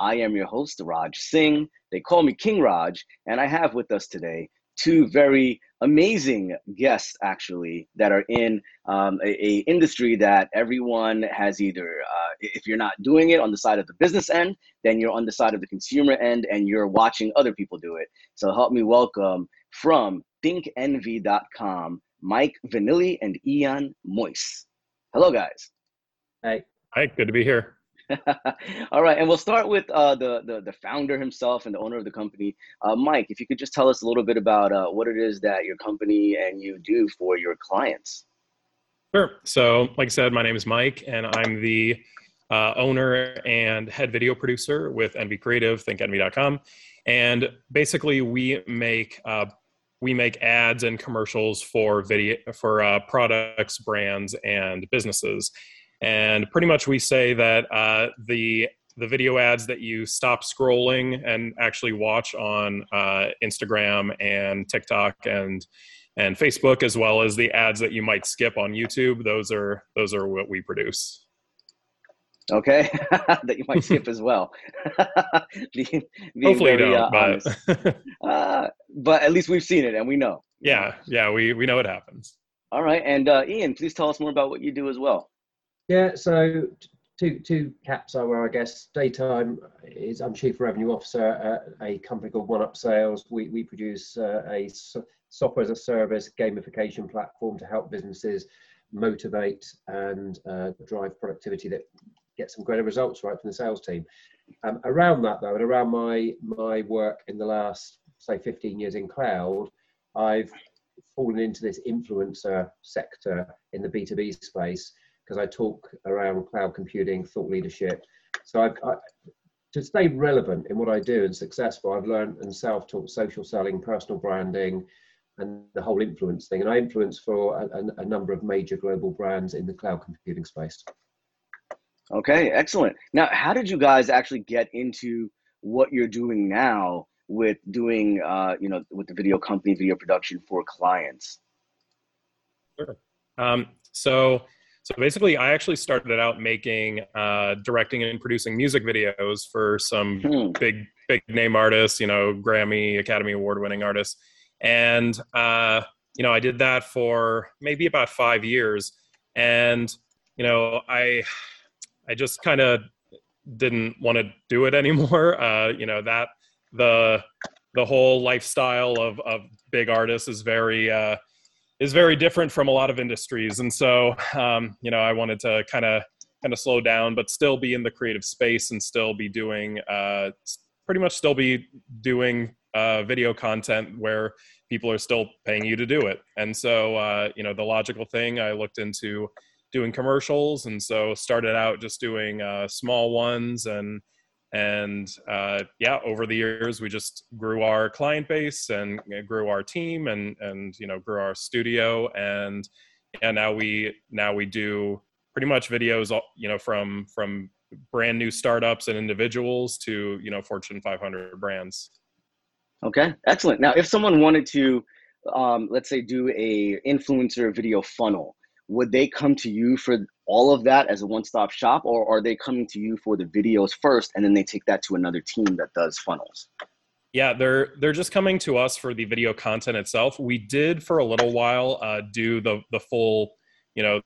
I am your host, Raj Singh. They call me King Raj, and I have with us today two very amazing guests, actually, that are in um, a, a, industry that everyone has either, uh, if you're not doing it on the side of the business end, then you're on the side of the consumer end, and you're watching other people do it. So help me welcome from ThinkEnvy.com, Mike Vannelli and Ian Moyse. Hello, guys. Hey. Hi, good to be here. All right, and we'll start with uh, the, the, the founder himself and the owner of the company, uh, Mike. If you could just tell us a little bit about uh, what it is that your company and you do for your clients. Sure. So, like I said, my name is Mike, and I'm the uh, owner and head video producer with Envy Creative, ThinkEnvy.com, and basically we make uh, we make ads and commercials for video for uh, products, brands, and businesses and pretty much we say that uh, the the video ads that you stop scrolling and actually watch on uh, Instagram and TikTok and and Facebook, as well as the ads that you might skip on YouTube. Those are those are what we produce. Okay, that you might skip as well. being, being Hopefully, very, don't. Uh, but uh, but at least we've seen it and we know. Yeah, yeah, we we know it happens. All right, and uh, Ian, please tell us more about what you do as well. Yeah, so two two caps are where I guess daytime is I'm chief revenue officer at a company called One Up Sales. We we produce uh, a software as a service gamification platform to help businesses motivate and uh, drive productivity that get some greater results right from the sales team. Um, around that though, and around my my work in the last say 15 years in cloud, I've fallen into this influencer sector in the B2B space because I talk around cloud computing, thought leadership. So I've, I, to stay relevant in what I do and successful, I've learned and self-taught social selling, personal branding, and the whole influence thing. And I influence for a, a, number of major global brands in the cloud computing space. Okay, excellent. Now, how did you guys actually get into what you're doing now with doing, uh, you know, with the video company, video production for clients? Sure. Um, so so basically, I actually started out making, uh, directing and producing music videos for some hmm. big, big name artists, you know, Grammy, Academy Award winning artists. And, uh, you know, I did that for maybe about five years. And, you know, I, I just kind of didn't want to do it anymore. Uh, you know, that the, the whole lifestyle of, of big artists is very, uh, is very different from a lot of industries. And so, um, you know, I wanted to kind of kind of slow down, but still be in the creative space and still be doing uh, pretty much still be doing uh, video content where people are still paying you to do it. And so, uh, you know, the logical thing I looked into doing commercials, and so started out just doing uh, small ones and and uh, yeah over the years we just grew our client base and grew our team and and you know grew our studio. And and now we now we do pretty much videos you know from from brand new startups and individuals to you know fortune 500 brands. Okay excellent. Now if someone wanted to um, let's say do a influencer video funnel would they come to you for all of that as a one-stop shop or are they coming to you for the videos first and then they take that to another team that does funnels? Yeah they're they're just coming to us for the video content itself. We did for a little while uh, do the the full you know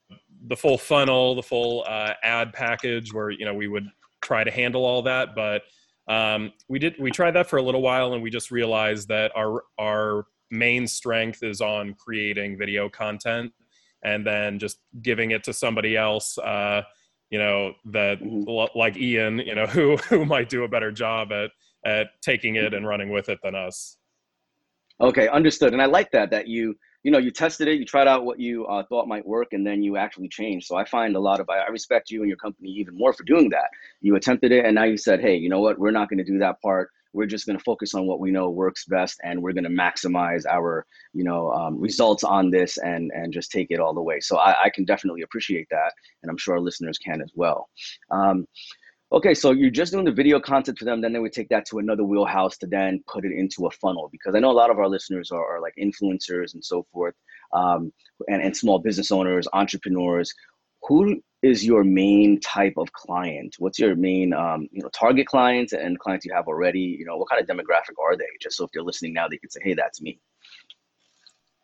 the full funnel the full uh, ad package where you know we would try to handle all that but um, we did we tried that for a little while and we just realized that our our main strength is on creating video content and then just giving it to somebody else uh, you know that mm-hmm. like ian you know who who might do a better job at at taking it and running with it than us okay understood and i like that that you you know you tested it, you tried out what you uh, thought might work, and then you actually changed. So I find a lot of I respect you and your company even more for doing that. You attempted it, and now you said, hey, you know what? We're not going to do that part we're just going to focus on what we know works best and we're going to maximize our you know um, results on this and and just take it all the way. So I, I, can definitely appreciate that and i'm sure our listeners can as well. Um, okay so you're just doing the video content for them then they would take that to another wheelhouse to then put it into a funnel because i know a lot of our listeners are, are like influencers and so forth um, and, and small business owners entrepreneurs who is your main type of client? What's your main, um, you know, target clients and clients you have already? You know, what kind of demographic are they? Just so if they're listening now, they can say, "Hey, that's me."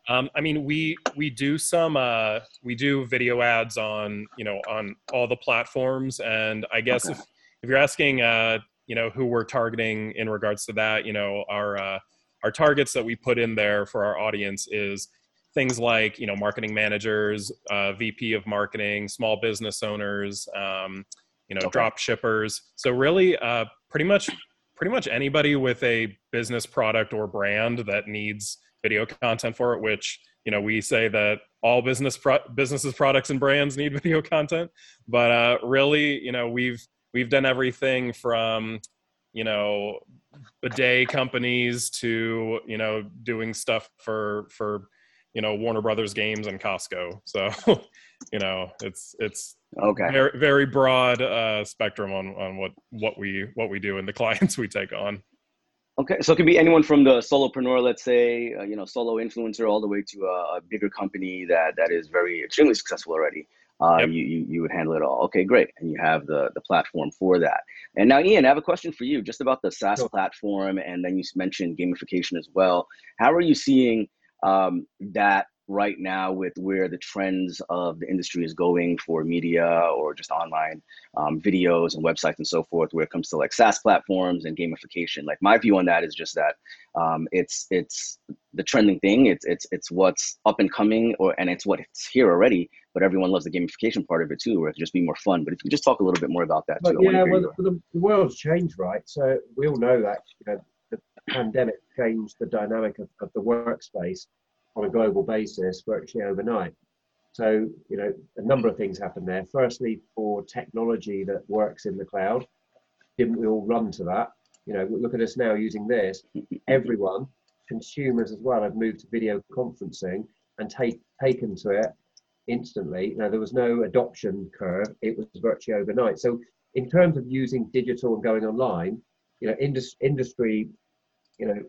Um, I mean, we we do some uh, we do video ads on you know on all the platforms, and I guess okay. if if you're asking, uh, you know, who we're targeting in regards to that, you know, our uh, our targets that we put in there for our audience is things like you know marketing managers uh, vp of marketing small business owners um, you know okay. drop shippers so really uh, pretty much pretty much anybody with a business product or brand that needs video content for it which you know we say that all business pro- businesses products and brands need video content but uh, really you know we've we've done everything from you know bidet companies to you know doing stuff for for you know Warner Brothers games and Costco. So, you know, it's it's okay very very broad uh, spectrum on on what what we what we do and the clients we take on. Okay, so it can be anyone from the solopreneur, let's say, uh, you know, solo influencer, all the way to a, a, bigger company that that is very extremely successful already. Uh, yep. you, you you would handle it all. Okay, great, and you have the the platform for that. And now, Ian, I have a question for you, just about the SaaS platform, and then you mentioned gamification as well. How are you seeing um, that right now with where the trends of the industry is going for media or just online um, videos and websites and so forth where it comes to like SaaS platforms and gamification like my view on that is just that um, it's it's the trending thing. It's it's it's what's up and coming or and it's what it's here already but everyone loves the gamification part of it too where it just be more fun. But if you could just talk a little bit more about that too yeah well the, the world's changed right? So we all know that you know pandemic changed the dynamic of, of the workspace on a global basis virtually overnight. So, you know, a number of things happened there. Firstly, for technology that works in the cloud, didn't we all run to that? You know, look at us now using this. Everyone, consumers as well, have moved to video conferencing and take, taken to it instantly. Know, there was no adoption curve, it was virtually overnight. So, in terms of using digital and going online, you know, indus- industry, you know,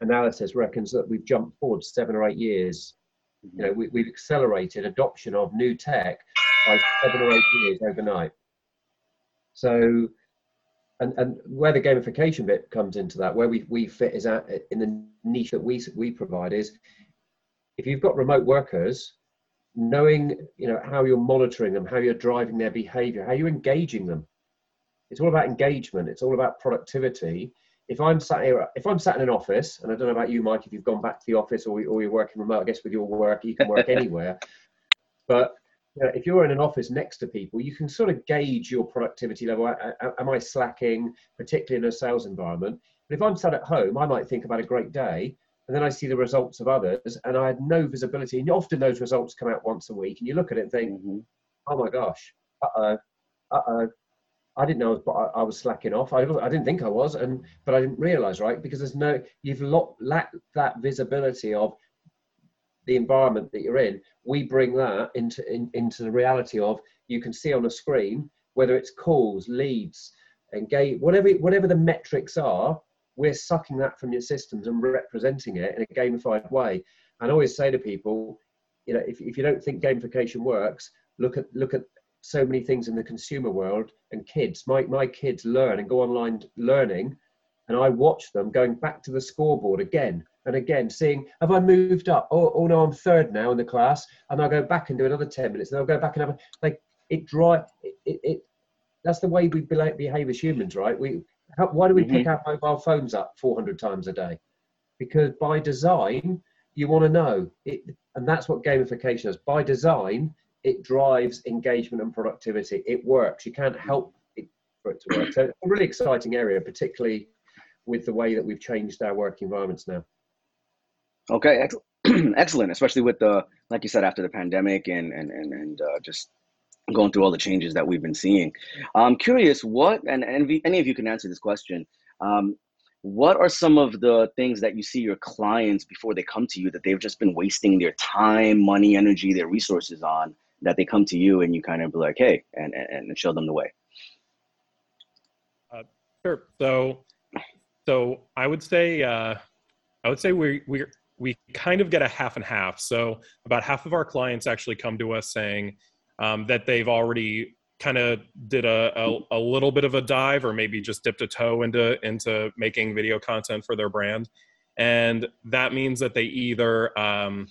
analysis reckons that we've jumped forward seven or eight years. You know, we, we've accelerated adoption of new tech by seven or eight years overnight. So, and, and where the gamification bit comes into that, where we, we fit is at in the niche that we we provide is if you've got remote workers, knowing you know how you're monitoring them, how you're driving their behavior, how you're engaging them. It's all about engagement. It's all about productivity if I'm sat here, if I'm sat in an office, and I don't know about you, Mike, if you've gone back to the office or, or you're working remote, I guess with your work, you can work anywhere. But you know, if you're in an office next to people, you can sort of gauge your productivity level. Am I slacking, particularly in a sales environment? But if I'm sat at home, I might think about a great day, and then I see the results of others, and I had no visibility. And often those results come out once a week, and you look at it and think, mm-hmm. "Oh my gosh, uh oh, uh oh, I didn't know I was, I was slacking off. I, I didn't think I was, and but I didn't realize, right? Because there's no, you've lacked that visibility of the environment that you're in. We bring that into in, into the reality of you can see on a screen whether it's calls, leads, engage, whatever whatever the metrics are. We're sucking that from your systems and representing it in a gamified way. And I always say to people, you know, if, if you don't think gamification works, look at look at so many things in the consumer world and kids. My, my kids learn and go online learning and i watch them going back to the scoreboard again and again seeing have i moved up? Oh, oh no i'm third now in the class. And i'll go back and do another 10 minutes and i'll go back and have a, like it dry it, it, it that's the way we behave as humans right? We how, why do we mm-hmm. pick our mobile phones up 400 times a day? Because by design you want to know. It and that's what gamification is. By design it drives engagement and productivity. It works. You can't help it for it to work. So it's a really exciting area, particularly with the way that we've changed our work environments now. Okay, excellent, especially with the like you said after the pandemic and and and, and uh, just going through all the changes that we've been seeing. I'm curious what and, and any of you can answer this question. Um, what are some of the things that you see your clients before they come to you that they've just been wasting their time, money, energy, their resources on that they come to you and you kind of be like, hey, and, and, show them the way? Uh, sure. So, so I would say, uh, I would say we we we kind of get a half and half. So about half of our clients actually come to us saying um, that they've already kind of did a, a, a, little bit of a dive or maybe just dipped a toe into into making video content for their brand and that means that they either um,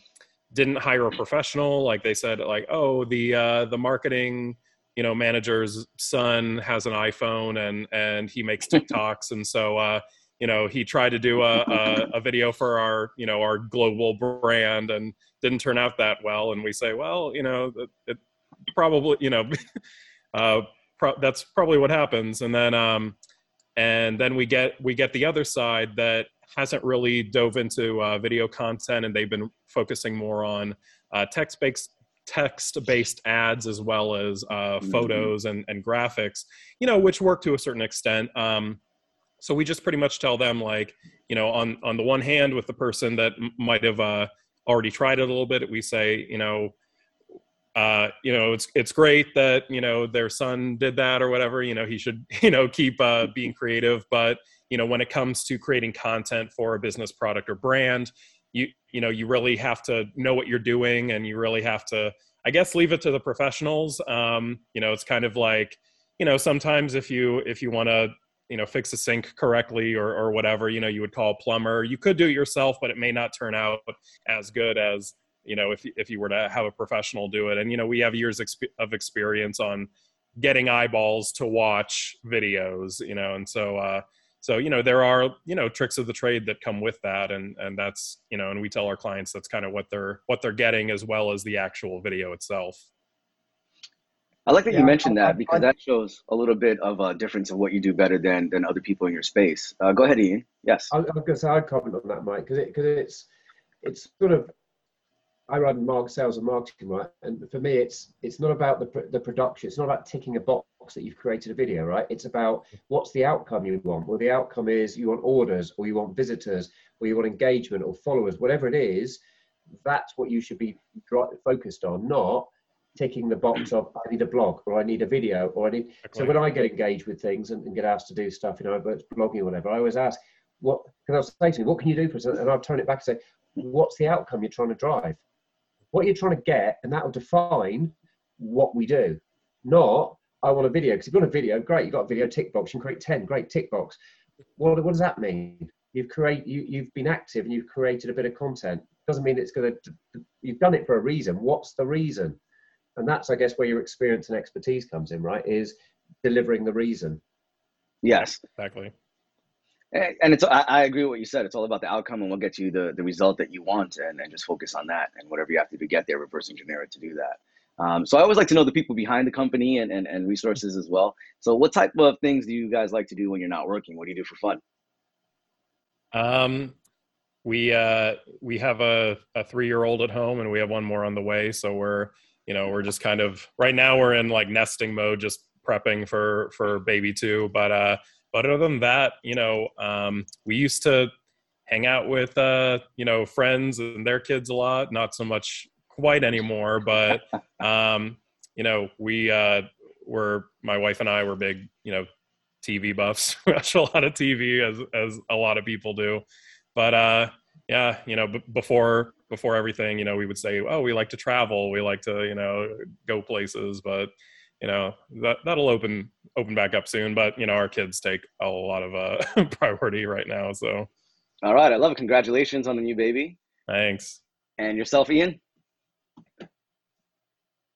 didn't hire a professional. Like they said like oh the uh, the marketing you know manager's son has an iphone and and he makes tiktoks. And so uh, you know he tried to do a, a, a, video for our you know our global brand and didn't turn out that well. And we say well you know it, it probably you know uh, pro- that's probably what happens. And then um, and then we get we get the other side that hasn't really dove into uh, video content and they've been focusing more on uh, text based text based ads as well as uh, mm-hmm. photos and, and graphics you know which work to a certain extent um, so we just pretty much tell them like you know on on the one hand with the person that m- might have uh, already tried it a little bit we say you know uh, you know, it's it's great that you know their son did that or whatever. You know, he should you know keep uh, being creative. But you know, when it comes to creating content for a business product or brand, you you know you really have to know what you're doing, and you really have to, I guess, leave it to the professionals. Um, you know, it's kind of like you know sometimes if you if you want to you know fix a sink correctly or or whatever, you know, you would call a plumber. You could do it yourself, but it may not turn out as good as you know if if you were to have a professional do it and you know we have years of experience on getting eyeballs to watch videos you know and so uh so you know there are you know tricks of the trade that come with that and and that's you know and we tell our clients that's kind of what they're what they're getting as well as the actual video itself I like that yeah, you mentioned that because that shows a little bit of a difference of what you do better than than other people in your space. Uh, go ahead, Ian. Yes. I, I was going to say I'd comment on that, Mike, because it, cause it's it's sort of I run market sales and marketing, right? And for me, it's it's not about the the production. It's not about ticking a box that you've created a video, right? It's about what's the outcome you want. Well, the outcome is you want orders, or you want visitors, or you want engagement, or followers, whatever it is. That's what you should be focused on, not ticking the box of I need a blog or I need a video or I need. So when I get engaged with things and, and get asked to do stuff, you know, whether it's blogging or whatever, I always ask, what? Because I saying to me, what can you do for us? And I'll turn it back and say, what's the outcome you're trying to drive? what you're trying to get, and that will define what we do. Not, I want a video. Because if you want a video, great, you've got a video tick box, you can create 10, great tick box. What, what does that mean? You've create you, you've been active and you've created a bit of content. Doesn't mean it's going to. You've done it for a reason. What's the reason? And that's, I guess, where your experience and expertise comes in, right? Is delivering the reason. Yes, exactly and it's I, I, agree with what you said it's all about the outcome and what gets you the, the result that you want and, and just focus on that and whatever you have to do to get there reverse engineer it to do that um, so i always like to know the people behind the company and, and, and resources as well. So what type of things do you guys like to do when you're not working? What do you do for fun? Um, we uh, we have a, a three year old at home and we have one more on the way. So we're you know we're just kind of right now we're in like nesting mode just prepping for for baby two. But uh but other than that, you know, um, we used to hang out with uh, you know friends and their kids a lot. Not so much quite anymore, but um, you know, we uh, were my wife and I were big you know TV buffs. we watch a lot of TV as as a lot of people do. But uh, yeah, you know, b- before before everything, you know, we would say, oh, we like to travel, we like to you know go places, but you know that that'll open open back up soon. But you know our kids take a lot of uh priority right now so. All right. I love it. Congratulations on the new baby. Thanks. And yourself ian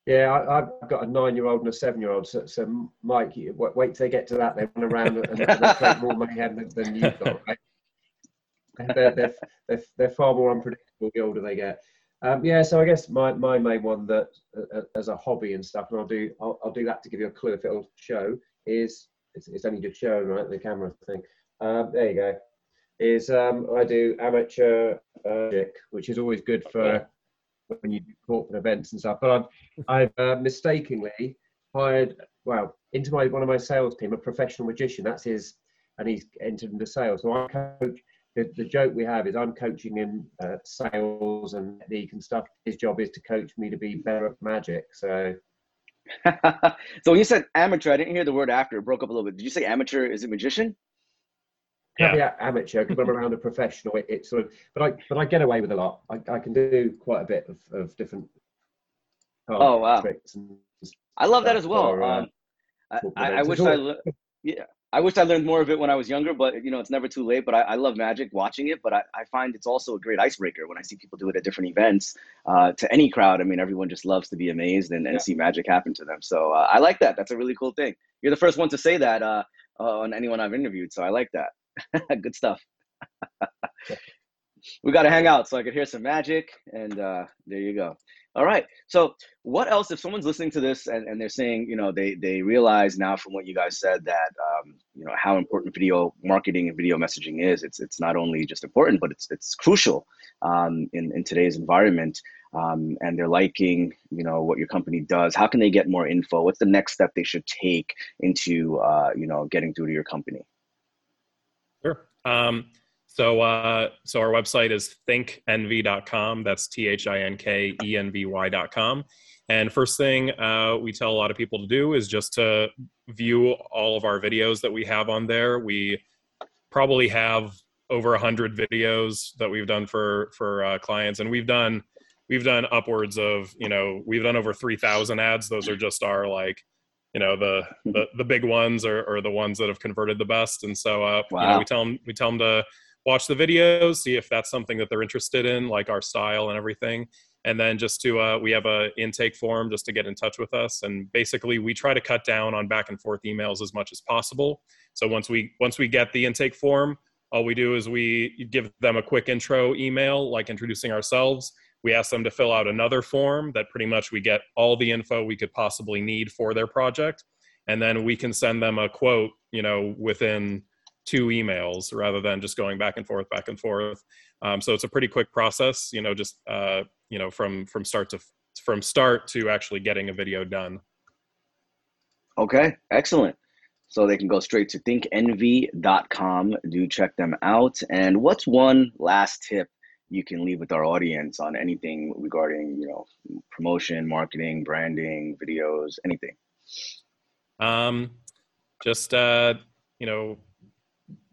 yeah I, have got a nine-year-old and a seven-year-old so, so mike wait till they get to that they run around and, and create more money than, than you've got right they're, they're, they're, they're far more unpredictable the older they get um, yeah, so I guess my, my main one that uh, uh, as a hobby and stuff, and I'll do I'll, I'll, do that to give you a clue if it'll show is it's, it's only just showing right the camera thing. Um, there you go. is um, I do amateur magic, which is always good for when you do corporate events and stuff. But I've, I've uh, mistakenly hired, well, into my one of my sales team, a professional magician. That's his, and he's entered into sales. So I coach. The, the joke we have is I'm coaching him uh, sales and technique and stuff. His job is to coach me to be better at magic. So. so when you said amateur, I didn't hear the word after. It broke up a little bit. Did you say amateur? Is it magician? Yeah. amateur because I'm around a professional. It, it, sort of, but I but I get away with a lot. I, I can do quite a bit of, of different. Oh wow! I love that as well. For, uh, um, I, I, I wish I le- yeah I wish I learned more of it when I was younger, but you know it's never too late. But I, I love magic, watching it. But I, I, find it's also a great icebreaker when I see people do it at different events uh, to any crowd. I mean, everyone just loves to be amazed and, and yeah. see magic happen to them. So uh, I like that. That's a really cool thing. You're the first one to say that uh, on anyone I've interviewed, so I like that. Good stuff. we got to hang out so I could hear some magic, and uh, there you go. All right. So, what else? If someone's listening to this and, and they're saying, you know, they they realize now from what you guys said that, um, you know, how important video marketing and video messaging is. It's it's not only just important, but it's it's crucial um, in in today's environment. Um, and they're liking, you know, what your company does. How can they get more info? What's the next step they should take into, uh, you know, getting through to your company? Um, so, uh, so our website is thinkenvy.com. That's T H I N K E N V Y.com. And first thing uh, we tell a lot of people to do is just to view all of our videos that we have on there. We probably have over a hundred videos that we've done for for uh, clients, and we've done we've done upwards of you know we've done over three thousand ads. Those are just our like you know the the, the big ones are, are the ones that have converted the best. And so uh, wow. you know we tell them we tell them to watch the videos see if that's something that they're interested in like our style and everything. And then just to uh, we have a intake form just to get in touch with us. And basically we try to cut down on back and forth emails as much as possible. So once we once we get the intake form all we do is we give them a quick intro email like introducing ourselves we ask them to fill out another form that pretty much we get all the info we could possibly need for their project. And then we can send them a quote, you know, within two emails rather than just going back and forth, back and forth. Um, so it's a pretty quick process, you know, just, uh, you know, from, from start to, from start to actually getting a video done. Okay, excellent. So they can go straight to thinkenvy.com. Do check them out. And what's one last tip you can leave with our audience on anything regarding you know promotion marketing branding videos anything. Um just uh you know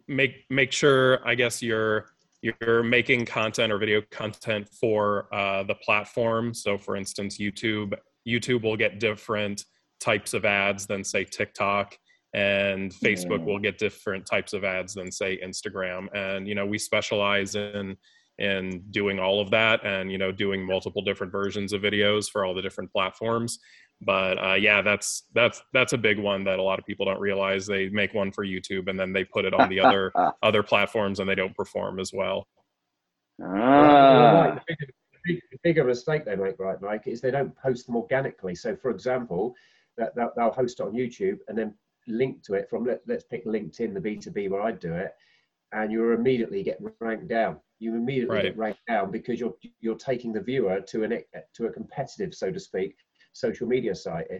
make make sure i guess you're you're making content or video content for uh, the platform. So for instance youtube youtube will get different types of ads than say tiktok and facebook mm. will get different types of ads than say instagram. And you know we specialize in and doing all of that and you know doing multiple different versions of videos for all the different platforms. But uh, yeah that's that's that's a big one that a lot of people don't realize. They make one for youtube and then they put it on the other other platforms and they don't perform as well. Ah. the, bigger, mistake they make right mike is they don't post them organically. So for example that they'll host it on youtube and then link to it from let, let's pick linkedin the b2b where i do it and you immediately get ranked down you immediately right. get ranked down because you're you're taking the viewer to an to a competitive, so to speak, social media site, eh,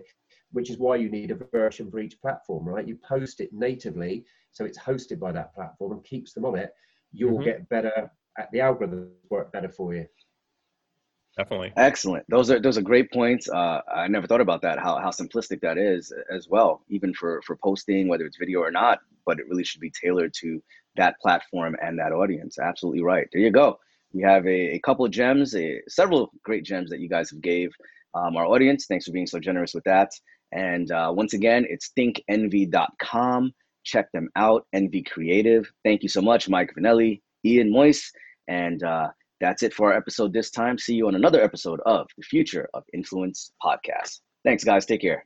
which is why you need a version for each platform, right? You post it natively, so it's hosted by that platform and keeps them on it. You'll mm-hmm. get better at the algorithms work better for you. Definitely. Excellent. Those are those are great points. Uh, I never thought about that. How how simplistic that is as well, even for for posting, whether it's video or not. But it really should be tailored to that platform and that audience. Absolutely right. There you go. We have a, a couple of gems, a, several great gems that you guys have gave um, our audience. Thanks for being so generous with that. And uh, once again, it's thinkenvy.com. Check them out. Envy Creative. Thank you so much, Mike Vannelli, Ian Moyse. And uh, that's it for our episode this time. See you on another episode of the Future of Influence podcast. Thanks, guys. Take care.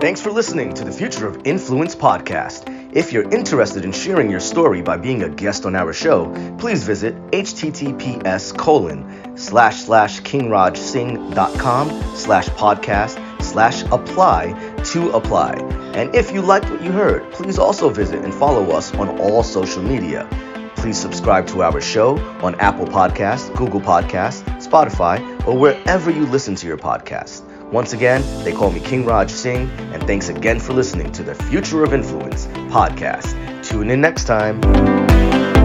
Thanks for listening to the Future of Influence podcast. If you're interested in sharing your story by being a guest on our show, please visit https colon slash slash kingrajsingh.com slash podcast slash apply to apply. And if you liked what you heard, please also visit and follow us on all social media. Please subscribe to our show on Apple Podcasts, Google Podcasts, Spotify, or wherever you listen to your podcast. Once again, they call me King Raj Singh, and thanks again for listening to the Future of Influence podcast. Tune in next time.